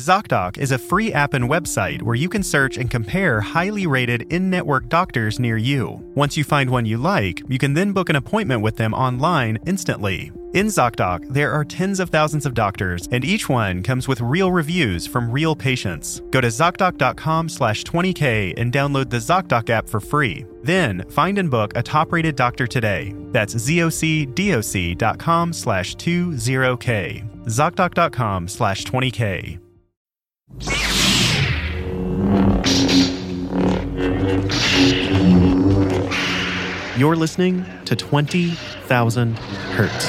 ZocDoc is a free app and website where you can search and compare highly rated in network doctors near you. Once you find one you like, you can then book an appointment with them online instantly. In ZocDoc, there are tens of thousands of doctors, and each one comes with real reviews from real patients. Go to ZocDoc.com slash 20K and download the ZocDoc app for free. Then, find and book a top-rated doctor today. That's ZocDoc.com slash 20K. ZocDoc.com slash 20K. You're listening to 20,000 Hertz.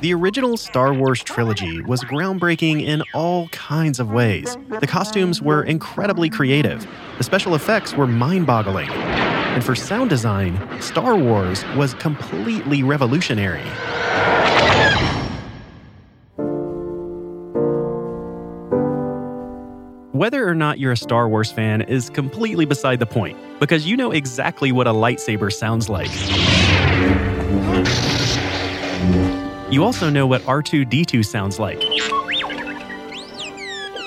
The original Star Wars trilogy was groundbreaking in all kinds of ways. The costumes were incredibly creative, the special effects were mind boggling. And for sound design, Star Wars was completely revolutionary. Whether or not you're a Star Wars fan is completely beside the point, because you know exactly what a lightsaber sounds like. You also know what R2D2 sounds like.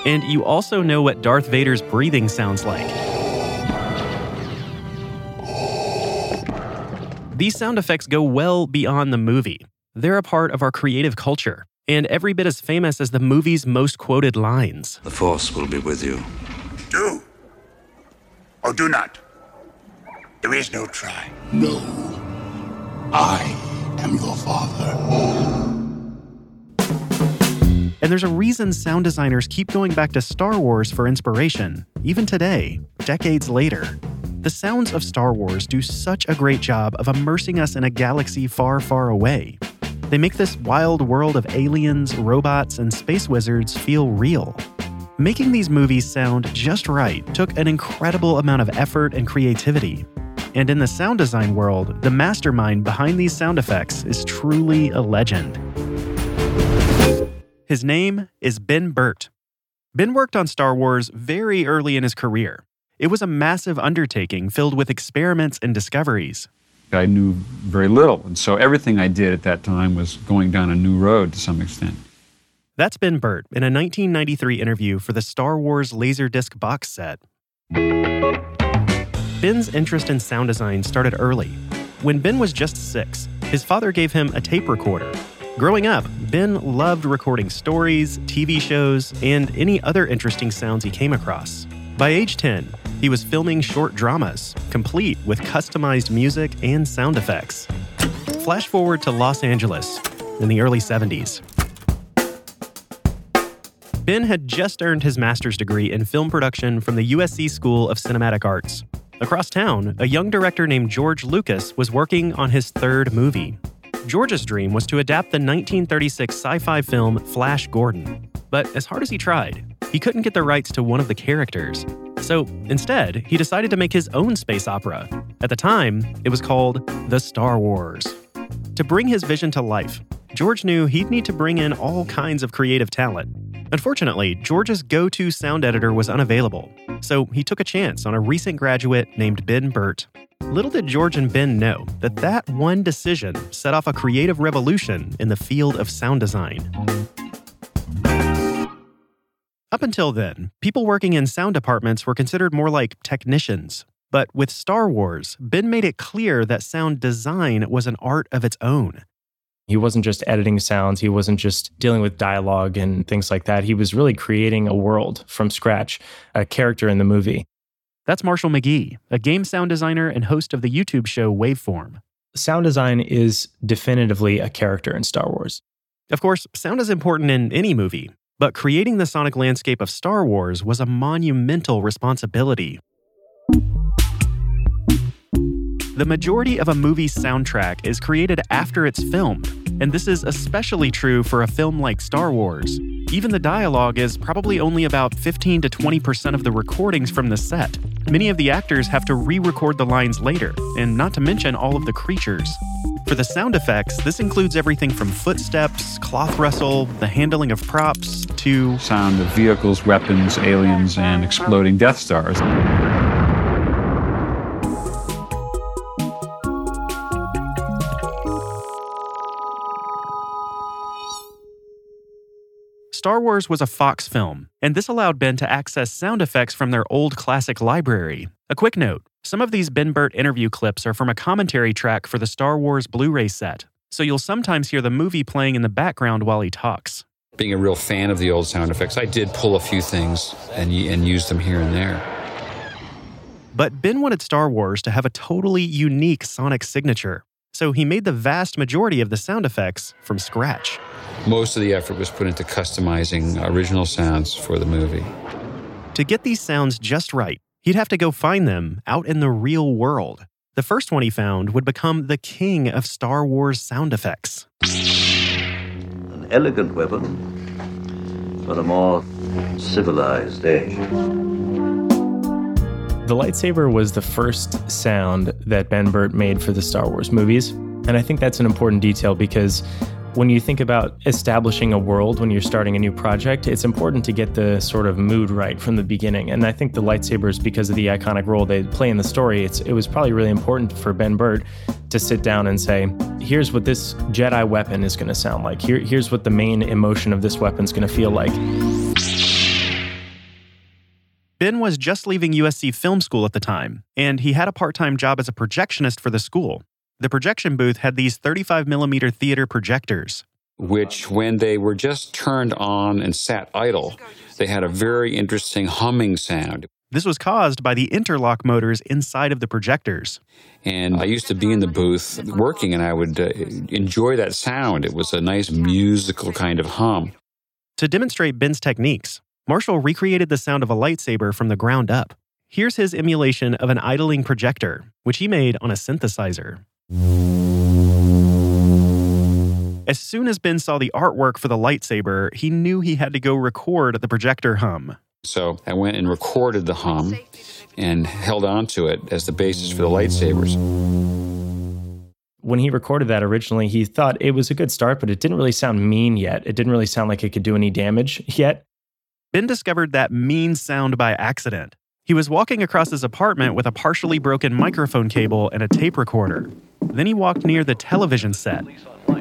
And you also know what Darth Vader's breathing sounds like. These sound effects go well beyond the movie. They're a part of our creative culture, and every bit as famous as the movie's most quoted lines. The Force will be with you. Do or do not. There is no try. No. I am your father. And there's a reason sound designers keep going back to Star Wars for inspiration, even today, decades later. The sounds of Star Wars do such a great job of immersing us in a galaxy far, far away. They make this wild world of aliens, robots, and space wizards feel real. Making these movies sound just right took an incredible amount of effort and creativity. And in the sound design world, the mastermind behind these sound effects is truly a legend. His name is Ben Burtt. Ben worked on Star Wars very early in his career. It was a massive undertaking filled with experiments and discoveries. I knew very little, and so everything I did at that time was going down a new road to some extent. That's Ben Burtt in a 1993 interview for the Star Wars Laserdisc box set. Ben's interest in sound design started early. When Ben was just six, his father gave him a tape recorder. Growing up, Ben loved recording stories, TV shows, and any other interesting sounds he came across. By age 10, he was filming short dramas, complete with customized music and sound effects. Flash forward to Los Angeles in the early 70s. Ben had just earned his master's degree in film production from the USC School of Cinematic Arts. Across town, a young director named George Lucas was working on his third movie. George's dream was to adapt the 1936 sci fi film Flash Gordon. But as hard as he tried, he couldn't get the rights to one of the characters. So instead, he decided to make his own space opera. At the time, it was called The Star Wars. To bring his vision to life, George knew he'd need to bring in all kinds of creative talent. Unfortunately, George's go to sound editor was unavailable, so he took a chance on a recent graduate named Ben Burtt. Little did George and Ben know that that one decision set off a creative revolution in the field of sound design. Up until then, people working in sound departments were considered more like technicians. But with Star Wars, Ben made it clear that sound design was an art of its own. He wasn't just editing sounds, he wasn't just dealing with dialogue and things like that. He was really creating a world from scratch, a character in the movie. That's Marshall McGee, a game sound designer and host of the YouTube show Waveform. Sound design is definitively a character in Star Wars. Of course, sound is important in any movie, but creating the sonic landscape of Star Wars was a monumental responsibility. The majority of a movie's soundtrack is created after it's filmed, and this is especially true for a film like Star Wars. Even the dialogue is probably only about 15 to 20% of the recordings from the set. Many of the actors have to re record the lines later, and not to mention all of the creatures. For the sound effects, this includes everything from footsteps, cloth rustle, the handling of props, to sound of vehicles, weapons, aliens, and exploding Death Stars. Star Wars was a Fox film, and this allowed Ben to access sound effects from their old classic library. A quick note some of these Ben Burtt interview clips are from a commentary track for the Star Wars Blu ray set, so you'll sometimes hear the movie playing in the background while he talks. Being a real fan of the old sound effects, I did pull a few things and, and use them here and there. But Ben wanted Star Wars to have a totally unique sonic signature, so he made the vast majority of the sound effects from scratch. Most of the effort was put into customizing original sounds for the movie. To get these sounds just right, he'd have to go find them out in the real world. The first one he found would become the king of Star Wars sound effects. An elegant weapon for a more civilized age. The lightsaber was the first sound that Ben Burtt made for the Star Wars movies. And I think that's an important detail because when you think about establishing a world when you're starting a new project, it's important to get the sort of mood right from the beginning. And I think the lightsabers, because of the iconic role they play in the story, it was probably really important for Ben Burtt to sit down and say, here's what this Jedi weapon is going to sound like. Here, here's what the main emotion of this weapon is going to feel like. Ben was just leaving USC Film School at the time, and he had a part time job as a projectionist for the school. The projection booth had these 35 millimeter theater projectors. Which, when they were just turned on and sat idle, they had a very interesting humming sound. This was caused by the interlock motors inside of the projectors. And I used to be in the booth working, and I would uh, enjoy that sound. It was a nice musical kind of hum. To demonstrate Ben's techniques, Marshall recreated the sound of a lightsaber from the ground up. Here's his emulation of an idling projector, which he made on a synthesizer. As soon as Ben saw the artwork for the lightsaber, he knew he had to go record the projector hum. So I went and recorded the hum and held on to it as the basis for the lightsabers. When he recorded that originally, he thought it was a good start, but it didn't really sound mean yet. It didn't really sound like it could do any damage yet. Ben discovered that mean sound by accident. He was walking across his apartment with a partially broken microphone cable and a tape recorder. Then he walked near the television set.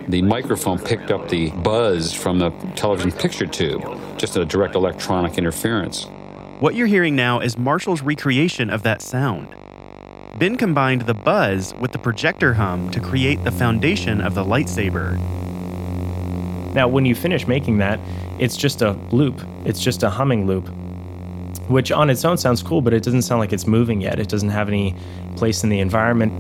The microphone picked up the buzz from the television picture tube, just a direct electronic interference. What you're hearing now is Marshall's recreation of that sound. Ben combined the buzz with the projector hum to create the foundation of the lightsaber. Now, when you finish making that, it's just a loop, it's just a humming loop which on its own sounds cool, but it doesn't sound like it's moving yet. It doesn't have any place in the environment.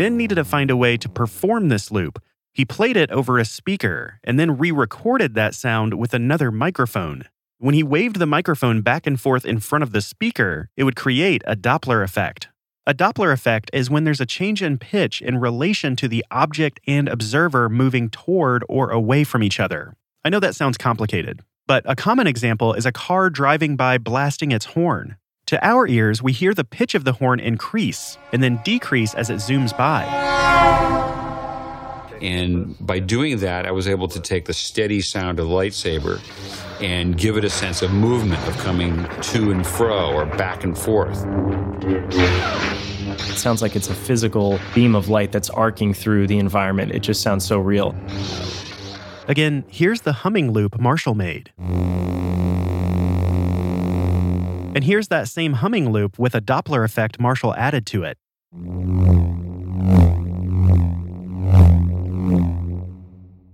Ben needed to find a way to perform this loop. He played it over a speaker and then re recorded that sound with another microphone. When he waved the microphone back and forth in front of the speaker, it would create a Doppler effect. A Doppler effect is when there's a change in pitch in relation to the object and observer moving toward or away from each other. I know that sounds complicated, but a common example is a car driving by blasting its horn. To our ears, we hear the pitch of the horn increase and then decrease as it zooms by. And by doing that, I was able to take the steady sound of the lightsaber and give it a sense of movement, of coming to and fro or back and forth. It sounds like it's a physical beam of light that's arcing through the environment. It just sounds so real. Again, here's the humming loop Marshall made. And here's that same humming loop with a Doppler effect Marshall added to it.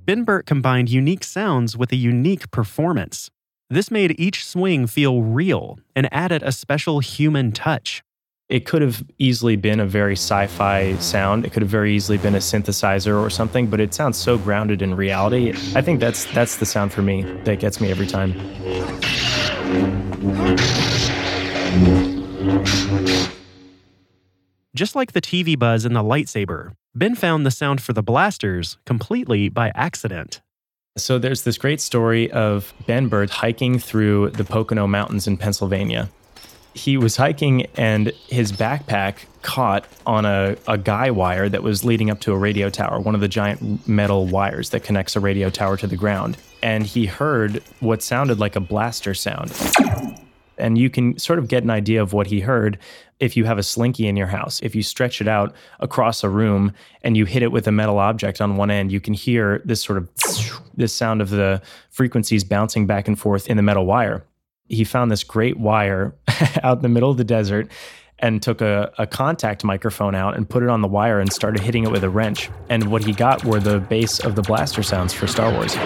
Ben Burtt combined unique sounds with a unique performance. This made each swing feel real and added a special human touch. It could have easily been a very sci fi sound. It could have very easily been a synthesizer or something, but it sounds so grounded in reality. I think that's, that's the sound for me that gets me every time. Just like the TV buzz and the lightsaber, Ben found the sound for the blasters completely by accident. So there's this great story of Ben Burtt hiking through the Pocono Mountains in Pennsylvania he was hiking and his backpack caught on a, a guy wire that was leading up to a radio tower, one of the giant metal wires that connects a radio tower to the ground. And he heard what sounded like a blaster sound. And you can sort of get an idea of what he heard if you have a slinky in your house. If you stretch it out across a room and you hit it with a metal object on one end, you can hear this sort of this sound of the frequencies bouncing back and forth in the metal wire. He found this great wire out in the middle of the desert and took a, a contact microphone out and put it on the wire and started hitting it with a wrench. And what he got were the bass of the blaster sounds for Star Wars.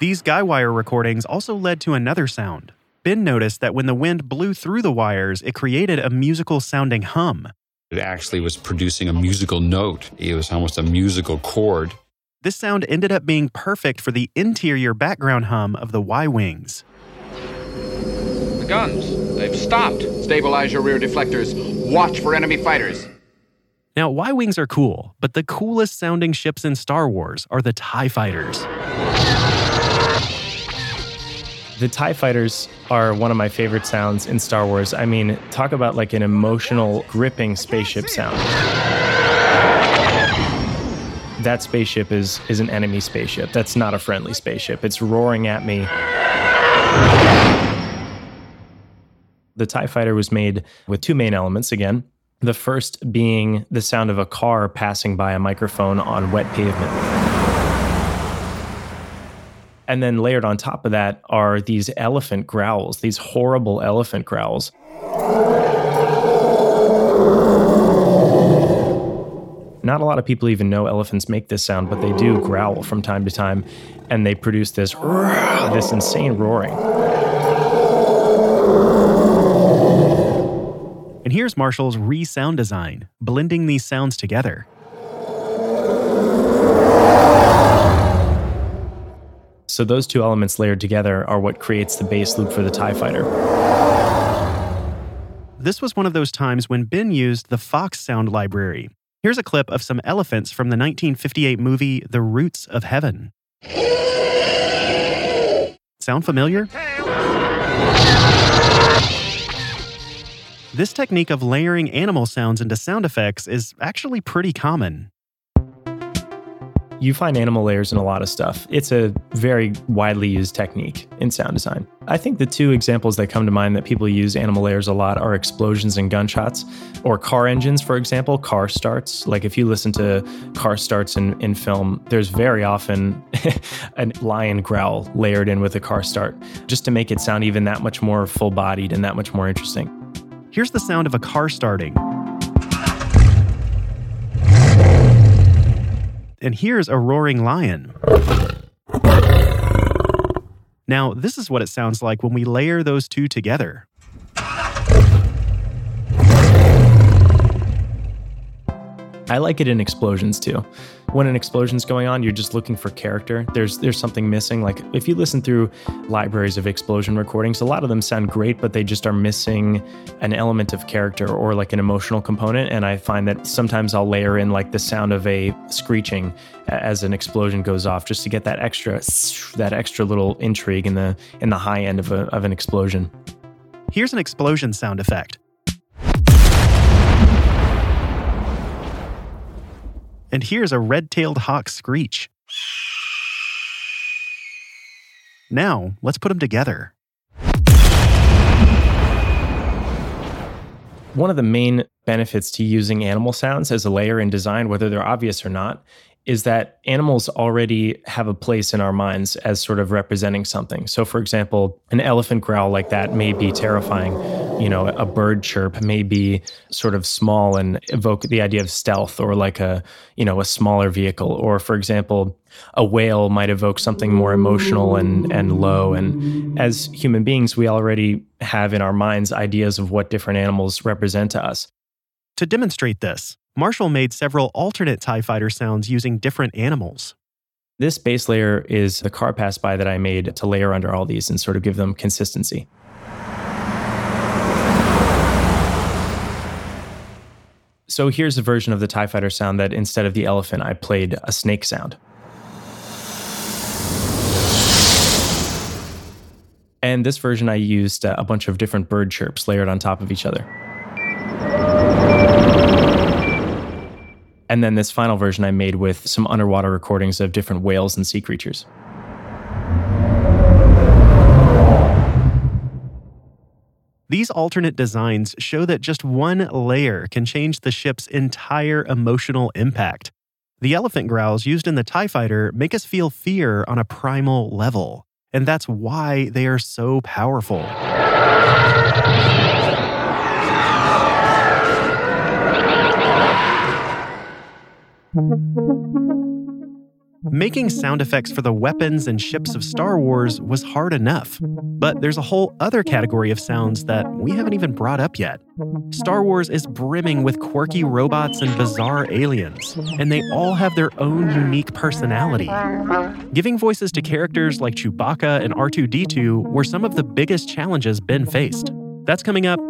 These guy wire recordings also led to another sound. Ben noticed that when the wind blew through the wires, it created a musical sounding hum. It actually was producing a musical note. It was almost a musical chord. This sound ended up being perfect for the interior background hum of the Y Wings. The guns, they've stopped. Stabilize your rear deflectors. Watch for enemy fighters. Now, Y Wings are cool, but the coolest sounding ships in Star Wars are the TIE fighters. The TIE fighters are one of my favorite sounds in Star Wars. I mean, talk about like an emotional, gripping spaceship sound. That spaceship is is an enemy spaceship. That's not a friendly spaceship. It's roaring at me. The TIE fighter was made with two main elements again. The first being the sound of a car passing by a microphone on wet pavement. And then layered on top of that are these elephant growls, these horrible elephant growls. Not a lot of people even know elephants make this sound, but they do growl from time to time, and they produce this this insane roaring. And here's Marshall's re sound design, blending these sounds together. So those two elements layered together are what creates the bass loop for the TIE fighter. This was one of those times when Ben used the Fox sound library. Here's a clip of some elephants from the 1958 movie The Roots of Heaven. Sound familiar? This technique of layering animal sounds into sound effects is actually pretty common. You find animal layers in a lot of stuff. It's a very widely used technique in sound design. I think the two examples that come to mind that people use animal layers a lot are explosions and gunshots, or car engines, for example, car starts. Like if you listen to car starts in, in film, there's very often a lion growl layered in with a car start, just to make it sound even that much more full bodied and that much more interesting. Here's the sound of a car starting. And here's a roaring lion. Now, this is what it sounds like when we layer those two together. I like it in explosions too. When an explosion's going on, you're just looking for character. There's there's something missing. Like if you listen through libraries of explosion recordings, a lot of them sound great, but they just are missing an element of character or like an emotional component. And I find that sometimes I'll layer in like the sound of a screeching as an explosion goes off, just to get that extra that extra little intrigue in the in the high end of a, of an explosion. Here's an explosion sound effect. And here's a red tailed hawk screech. Now, let's put them together. One of the main benefits to using animal sounds as a layer in design, whether they're obvious or not, is that animals already have a place in our minds as sort of representing something. So, for example, an elephant growl like that may be terrifying. You know, a bird chirp may be sort of small and evoke the idea of stealth or like a, you know, a smaller vehicle. Or, for example, a whale might evoke something more emotional and, and low. And as human beings, we already have in our minds ideas of what different animals represent to us. To demonstrate this, Marshall made several alternate TIE fighter sounds using different animals. This base layer is the car pass by that I made to layer under all these and sort of give them consistency. So here's a version of the TIE fighter sound that instead of the elephant, I played a snake sound. And this version, I used uh, a bunch of different bird chirps layered on top of each other. And then this final version I made with some underwater recordings of different whales and sea creatures. These alternate designs show that just one layer can change the ship's entire emotional impact. The elephant growls used in the TIE fighter make us feel fear on a primal level, and that's why they are so powerful. Making sound effects for the weapons and ships of Star Wars was hard enough. But there's a whole other category of sounds that we haven't even brought up yet. Star Wars is brimming with quirky robots and bizarre aliens, and they all have their own unique personality. Giving voices to characters like Chewbacca and R2D2 were some of the biggest challenges Ben faced. That's coming up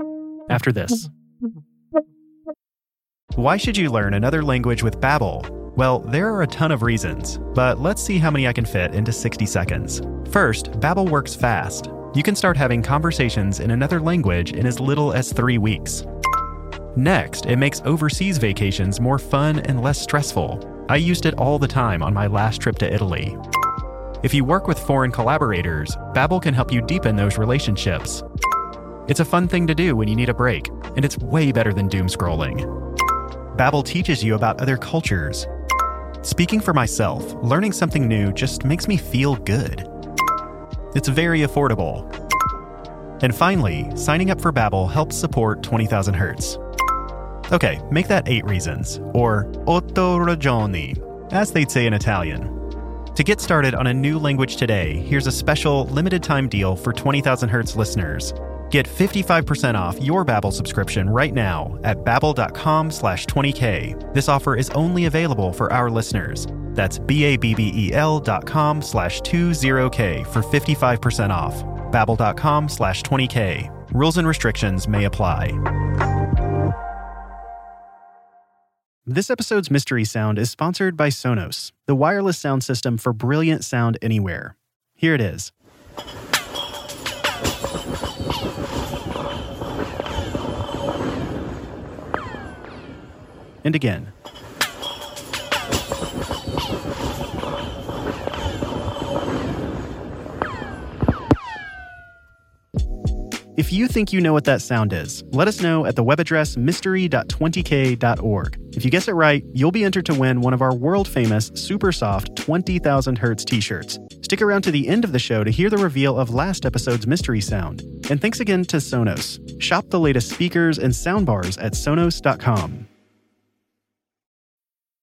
after this. Why should you learn another language with Babbel? Well, there are a ton of reasons, but let's see how many I can fit into 60 seconds. First, Babbel works fast. You can start having conversations in another language in as little as 3 weeks. Next, it makes overseas vacations more fun and less stressful. I used it all the time on my last trip to Italy. If you work with foreign collaborators, Babbel can help you deepen those relationships. It's a fun thing to do when you need a break, and it's way better than doom scrolling. Babbel teaches you about other cultures, Speaking for myself, learning something new just makes me feel good. It's very affordable. And finally, signing up for Babbel helps support 20,000 Hertz. Okay, make that 8 reasons, or otto ragioni, as they'd say in Italian. To get started on a new language today, here's a special limited time deal for 20,000 Hertz listeners. Get 55% off your Babbel subscription right now at babbel.com slash 20k. This offer is only available for our listeners. That's B-A-B-B-E-L dot com slash 20k for 55% off. Babbel.com slash 20k. Rules and restrictions may apply. This episode's mystery sound is sponsored by Sonos, the wireless sound system for brilliant sound anywhere. Here it is. And again. If you think you know what that sound is, let us know at the web address mystery.20k.org. If you guess it right, you'll be entered to win one of our world famous super soft 20,000 Hertz t shirts. Stick around to the end of the show to hear the reveal of last episode's mystery sound. And thanks again to Sonos. Shop the latest speakers and soundbars at Sonos.com.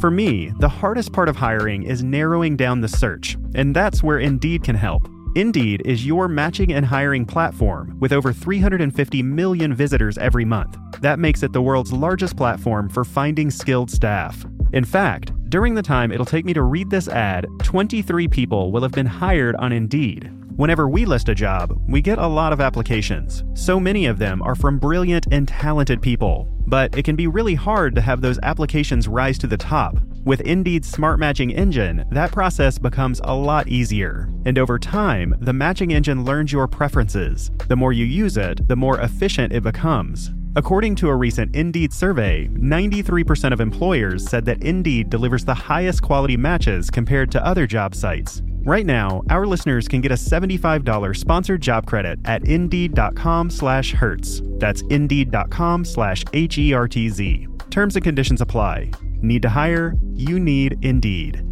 For me, the hardest part of hiring is narrowing down the search, and that's where Indeed can help. Indeed is your matching and hiring platform with over 350 million visitors every month. That makes it the world's largest platform for finding skilled staff. In fact, during the time it'll take me to read this ad, 23 people will have been hired on Indeed. Whenever we list a job, we get a lot of applications. So many of them are from brilliant and talented people. But it can be really hard to have those applications rise to the top. With Indeed's smart matching engine, that process becomes a lot easier. And over time, the matching engine learns your preferences. The more you use it, the more efficient it becomes. According to a recent Indeed survey, 93% of employers said that Indeed delivers the highest quality matches compared to other job sites. Right now, our listeners can get a $75 sponsored job credit at indeed.com slash hertz. That's indeed.com slash H E R T Z. Terms and conditions apply. Need to hire? You need Indeed.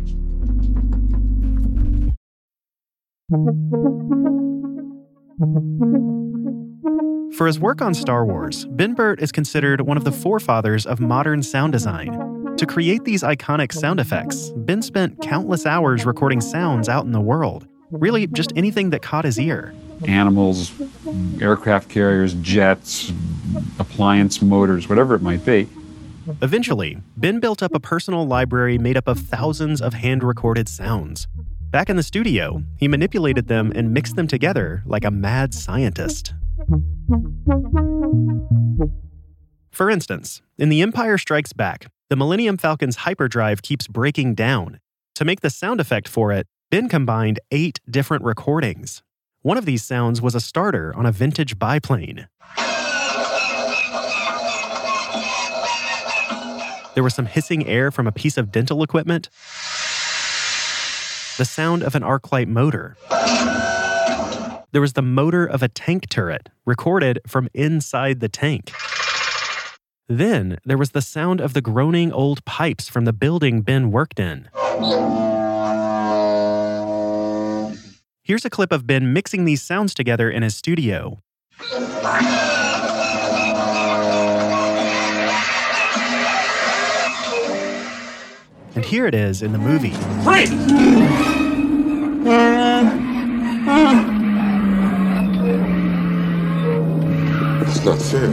For his work on Star Wars, Ben Burtt is considered one of the forefathers of modern sound design. To create these iconic sound effects, Ben spent countless hours recording sounds out in the world. Really, just anything that caught his ear. Animals, aircraft carriers, jets, appliance motors, whatever it might be. Eventually, Ben built up a personal library made up of thousands of hand recorded sounds. Back in the studio, he manipulated them and mixed them together like a mad scientist. For instance, in The Empire Strikes Back, the Millennium Falcon's hyperdrive keeps breaking down. To make the sound effect for it, Ben combined eight different recordings. One of these sounds was a starter on a vintage biplane. There was some hissing air from a piece of dental equipment, the sound of an arc light motor. There was the motor of a tank turret, recorded from inside the tank. Then there was the sound of the groaning old pipes from the building Ben worked in. Here's a clip of Ben mixing these sounds together in his studio. And here it is in the movie. Not fair.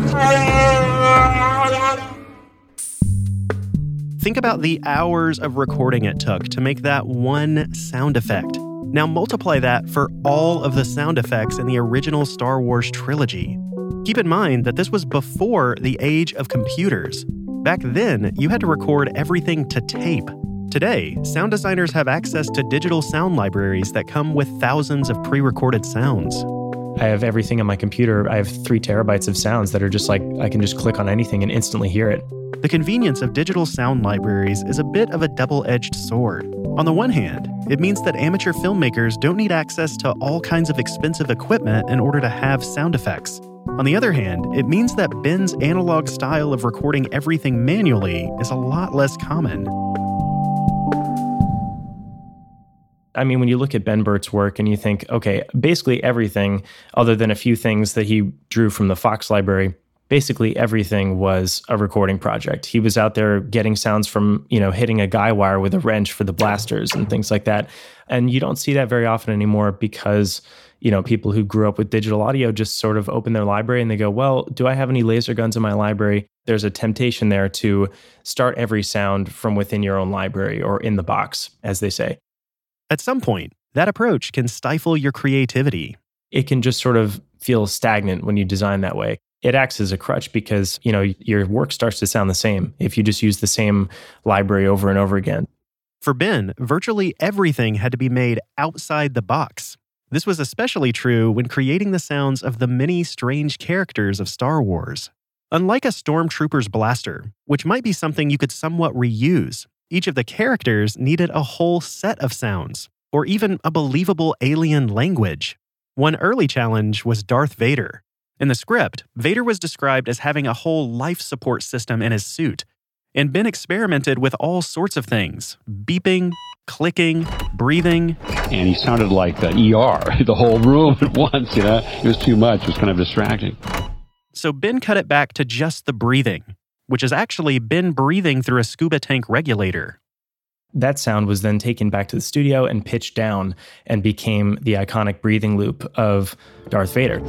Think about the hours of recording it took to make that one sound effect. Now multiply that for all of the sound effects in the original Star Wars trilogy. Keep in mind that this was before the age of computers. Back then, you had to record everything to tape. Today, sound designers have access to digital sound libraries that come with thousands of pre recorded sounds. I have everything on my computer. I have three terabytes of sounds that are just like I can just click on anything and instantly hear it. The convenience of digital sound libraries is a bit of a double edged sword. On the one hand, it means that amateur filmmakers don't need access to all kinds of expensive equipment in order to have sound effects. On the other hand, it means that Ben's analog style of recording everything manually is a lot less common. I mean, when you look at Ben Burtt's work and you think, okay, basically everything, other than a few things that he drew from the Fox library, basically everything was a recording project. He was out there getting sounds from, you know, hitting a guy wire with a wrench for the blasters and things like that. And you don't see that very often anymore because, you know, people who grew up with digital audio just sort of open their library and they go, well, do I have any laser guns in my library? There's a temptation there to start every sound from within your own library or in the box, as they say. At some point, that approach can stifle your creativity. It can just sort of feel stagnant when you design that way. It acts as a crutch because, you know, your work starts to sound the same if you just use the same library over and over again. For Ben, virtually everything had to be made outside the box. This was especially true when creating the sounds of the many strange characters of Star Wars. Unlike a stormtrooper's blaster, which might be something you could somewhat reuse, each of the characters needed a whole set of sounds, or even a believable alien language. One early challenge was Darth Vader. In the script, Vader was described as having a whole life support system in his suit, and Ben experimented with all sorts of things beeping, clicking, breathing. And he sounded like the ER, the whole room at once, you know? It was too much. It was kind of distracting. So Ben cut it back to just the breathing, which has actually been breathing through a scuba tank regulator. That sound was then taken back to the studio and pitched down and became the iconic breathing loop of Darth Vader.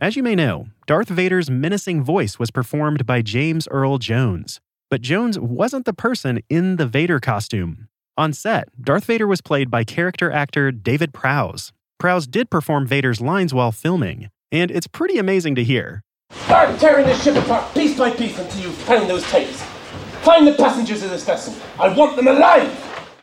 As you may know, Darth Vader's menacing voice was performed by James Earl Jones. But Jones wasn't the person in the Vader costume. On set, Darth Vader was played by character actor David Prowse. Prowse did perform Vader's lines while filming, and it's pretty amazing to hear. Start tearing this ship apart piece by piece until you find those tapes. Find the passengers of this vessel. I want them alive.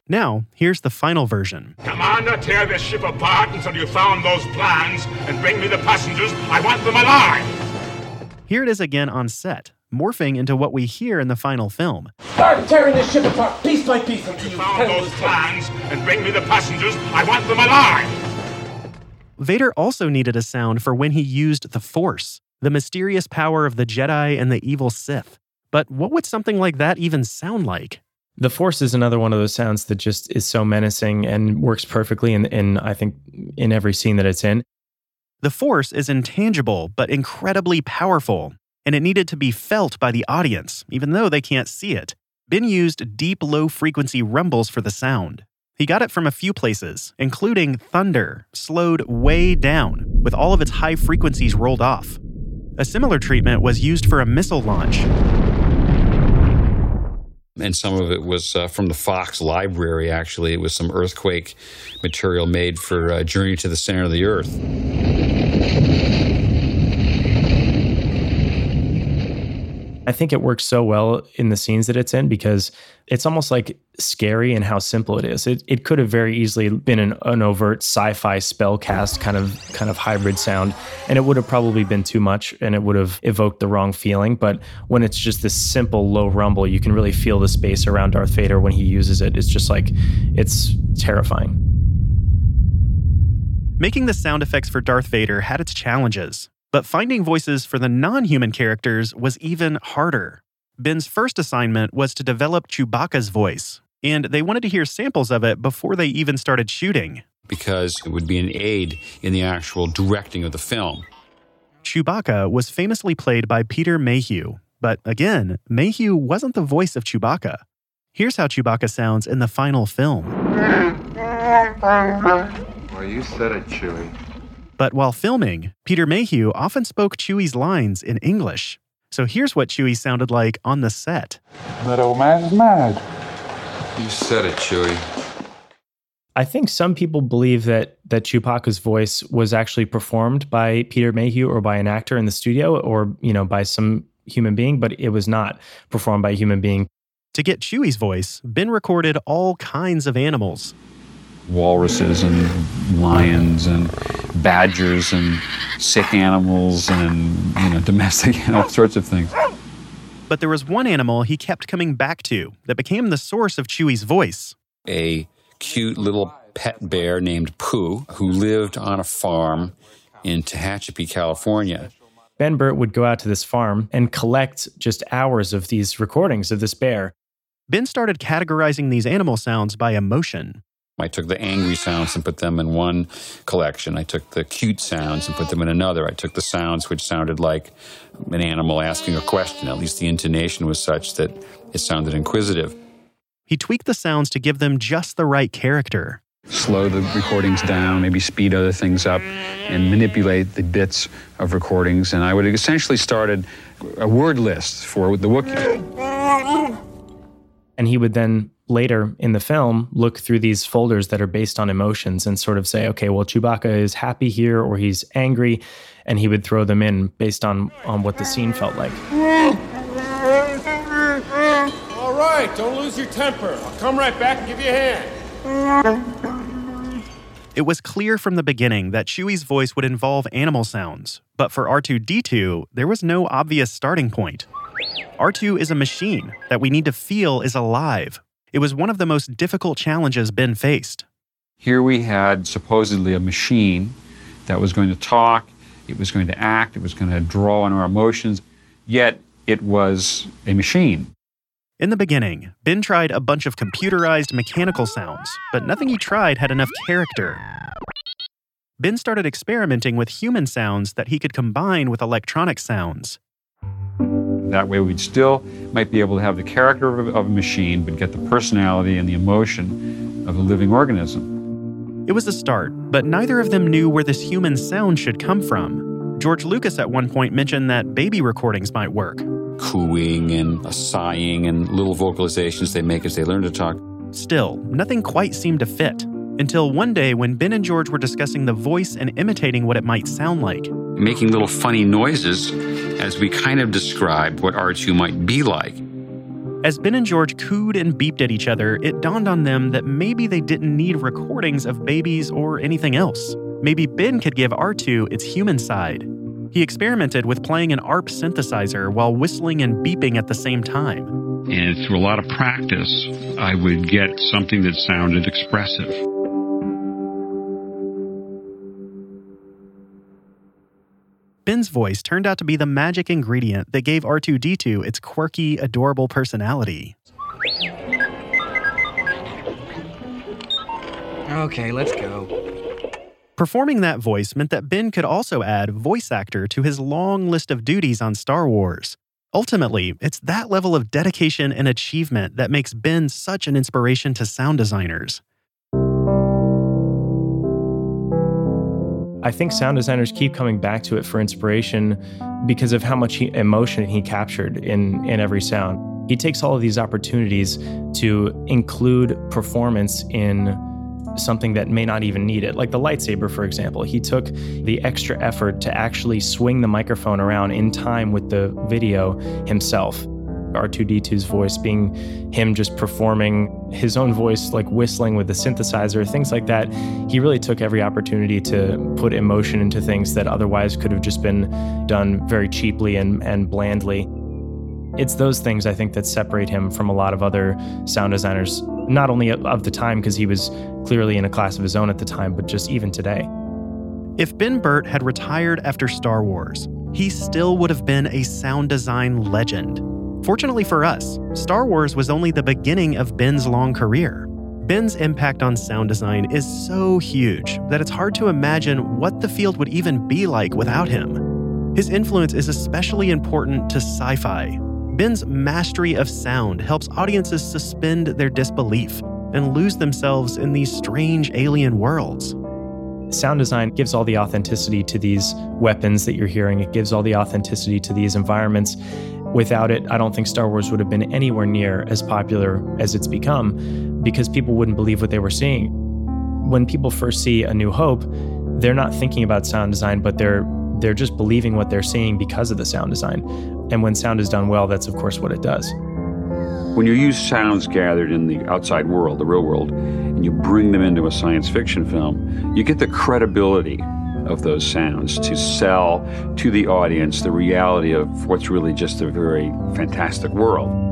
Now, here's the final version. Commander, tear this ship apart until you found those plans and bring me the passengers. I want them alive. Here it is again on set, morphing into what we hear in the final film. Start tearing this ship apart piece by piece until you Found find those plans and bring me the passengers. I want them alive. Vader also needed a sound for when he used the Force, the mysterious power of the Jedi and the evil Sith. But what would something like that even sound like? The Force is another one of those sounds that just is so menacing and works perfectly in, in I think, in every scene that it's in. The Force is intangible but incredibly powerful, and it needed to be felt by the audience, even though they can't see it. Ben used deep low frequency rumbles for the sound. He got it from a few places, including thunder, slowed way down, with all of its high frequencies rolled off. A similar treatment was used for a missile launch. And some of it was uh, from the Fox library, actually. It was some earthquake material made for uh, Journey to the Center of the Earth. I think it works so well in the scenes that it's in because it's almost like scary and how simple it is. It, it could have very easily been an, an overt sci-fi spellcast kind of kind of hybrid sound, and it would have probably been too much, and it would have evoked the wrong feeling. But when it's just this simple low rumble, you can really feel the space around Darth Vader when he uses it. It's just like it's terrifying. Making the sound effects for Darth Vader had its challenges. But finding voices for the non human characters was even harder. Ben's first assignment was to develop Chewbacca's voice, and they wanted to hear samples of it before they even started shooting. Because it would be an aid in the actual directing of the film. Chewbacca was famously played by Peter Mayhew, but again, Mayhew wasn't the voice of Chewbacca. Here's how Chewbacca sounds in the final film. Well, you said it, Chewie. But while filming, Peter Mayhew often spoke Chewie's lines in English. So here's what Chewie sounded like on the set. That old man's mad. You said it, Chewie. I think some people believe that that Chewbacca's voice was actually performed by Peter Mayhew or by an actor in the studio or, you know, by some human being, but it was not performed by a human being. To get Chewie's voice, Ben recorded all kinds of animals. Walruses and lions and badgers and sick animals and, you know, domestic, and all sorts of things. But there was one animal he kept coming back to that became the source of Chewie's voice. A cute little pet bear named Pooh who lived on a farm in Tehachapi, California. Ben Burtt would go out to this farm and collect just hours of these recordings of this bear. Ben started categorizing these animal sounds by emotion. I took the angry sounds and put them in one collection. I took the cute sounds and put them in another. I took the sounds which sounded like an animal asking a question. At least the intonation was such that it sounded inquisitive. He tweaked the sounds to give them just the right character. Slow the recordings down, maybe speed other things up, and manipulate the bits of recordings. And I would essentially started a word list for the Wookiee. And he would then later in the film look through these folders that are based on emotions and sort of say, okay, well, Chewbacca is happy here or he's angry. And he would throw them in based on, on what the scene felt like. All right, don't lose your temper. I'll come right back and give you a hand. It was clear from the beginning that Chewie's voice would involve animal sounds, but for R2D2, there was no obvious starting point. R2 is a machine that we need to feel is alive. It was one of the most difficult challenges Ben faced. Here we had supposedly a machine that was going to talk, it was going to act, it was going to draw on our emotions, yet it was a machine. In the beginning, Ben tried a bunch of computerized mechanical sounds, but nothing he tried had enough character. Ben started experimenting with human sounds that he could combine with electronic sounds. That way, we'd still might be able to have the character of a, of a machine, but get the personality and the emotion of a living organism. It was a start, but neither of them knew where this human sound should come from. George Lucas at one point mentioned that baby recordings might work. Cooing and a sighing and little vocalizations they make as they learn to talk. Still, nothing quite seemed to fit. Until one day when Ben and George were discussing the voice and imitating what it might sound like. Making little funny noises as we kind of described what R2 might be like. As Ben and George cooed and beeped at each other, it dawned on them that maybe they didn't need recordings of babies or anything else. Maybe Ben could give R2 its human side. He experimented with playing an ARP synthesizer while whistling and beeping at the same time. And through a lot of practice, I would get something that sounded expressive. Ben's voice turned out to be the magic ingredient that gave R2D2 its quirky, adorable personality. Okay, let's go. Performing that voice meant that Ben could also add voice actor to his long list of duties on Star Wars. Ultimately, it's that level of dedication and achievement that makes Ben such an inspiration to sound designers. I think sound designers keep coming back to it for inspiration because of how much he, emotion he captured in, in every sound. He takes all of these opportunities to include performance in something that may not even need it. Like the lightsaber, for example. He took the extra effort to actually swing the microphone around in time with the video himself. R2D2's voice being him just performing his own voice, like whistling with the synthesizer, things like that. He really took every opportunity to put emotion into things that otherwise could have just been done very cheaply and, and blandly. It's those things I think that separate him from a lot of other sound designers, not only of the time, because he was clearly in a class of his own at the time, but just even today. If Ben Burtt had retired after Star Wars, he still would have been a sound design legend. Fortunately for us, Star Wars was only the beginning of Ben's long career. Ben's impact on sound design is so huge that it's hard to imagine what the field would even be like without him. His influence is especially important to sci fi. Ben's mastery of sound helps audiences suspend their disbelief and lose themselves in these strange alien worlds. Sound design gives all the authenticity to these weapons that you're hearing. It gives all the authenticity to these environments. Without it, I don't think Star Wars would have been anywhere near as popular as it's become because people wouldn't believe what they were seeing. When people first see A New Hope, they're not thinking about sound design, but they're they're just believing what they're seeing because of the sound design. And when sound is done well, that's of course what it does. When you use sounds gathered in the outside world, the real world, and you bring them into a science fiction film, you get the credibility of those sounds to sell to the audience the reality of what's really just a very fantastic world.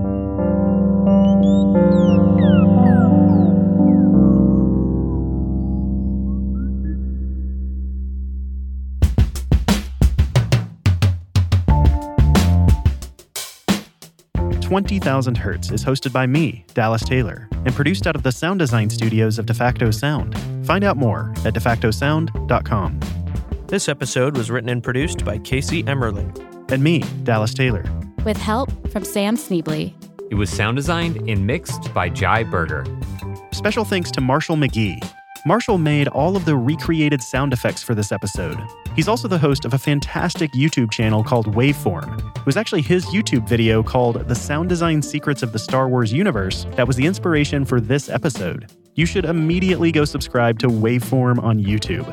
Twenty Thousand Hertz is hosted by me, Dallas Taylor, and produced out of the sound design studios of DeFacto Sound. Find out more at defactosound.com. This episode was written and produced by Casey Emmerling. And me, Dallas Taylor. With help from Sam Schneble. It was sound designed and mixed by Jai Berger. Special thanks to Marshall McGee. Marshall made all of the recreated sound effects for this episode. He's also the host of a fantastic YouTube channel called Waveform. It was actually his YouTube video called The Sound Design Secrets of the Star Wars Universe that was the inspiration for this episode. You should immediately go subscribe to Waveform on YouTube.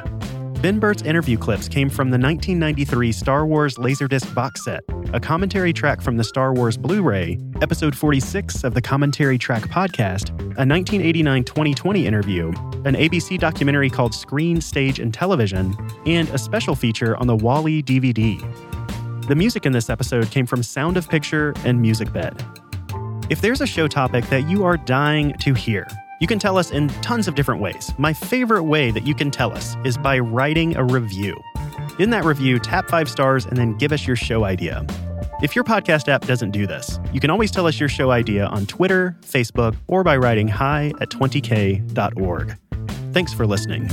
Ben Burtt's interview clips came from the 1993 Star Wars Laserdisc box set, a commentary track from the Star Wars Blu ray, episode 46 of the Commentary Track podcast, a 1989 2020 interview, an ABC documentary called Screen, Stage, and Television, and a special feature on the WALL-E DVD. The music in this episode came from Sound of Picture and MusicBed. If there's a show topic that you are dying to hear, you can tell us in tons of different ways. My favorite way that you can tell us is by writing a review. In that review, tap five stars and then give us your show idea. If your podcast app doesn't do this, you can always tell us your show idea on Twitter, Facebook, or by writing hi at 20k.org. Thanks for listening.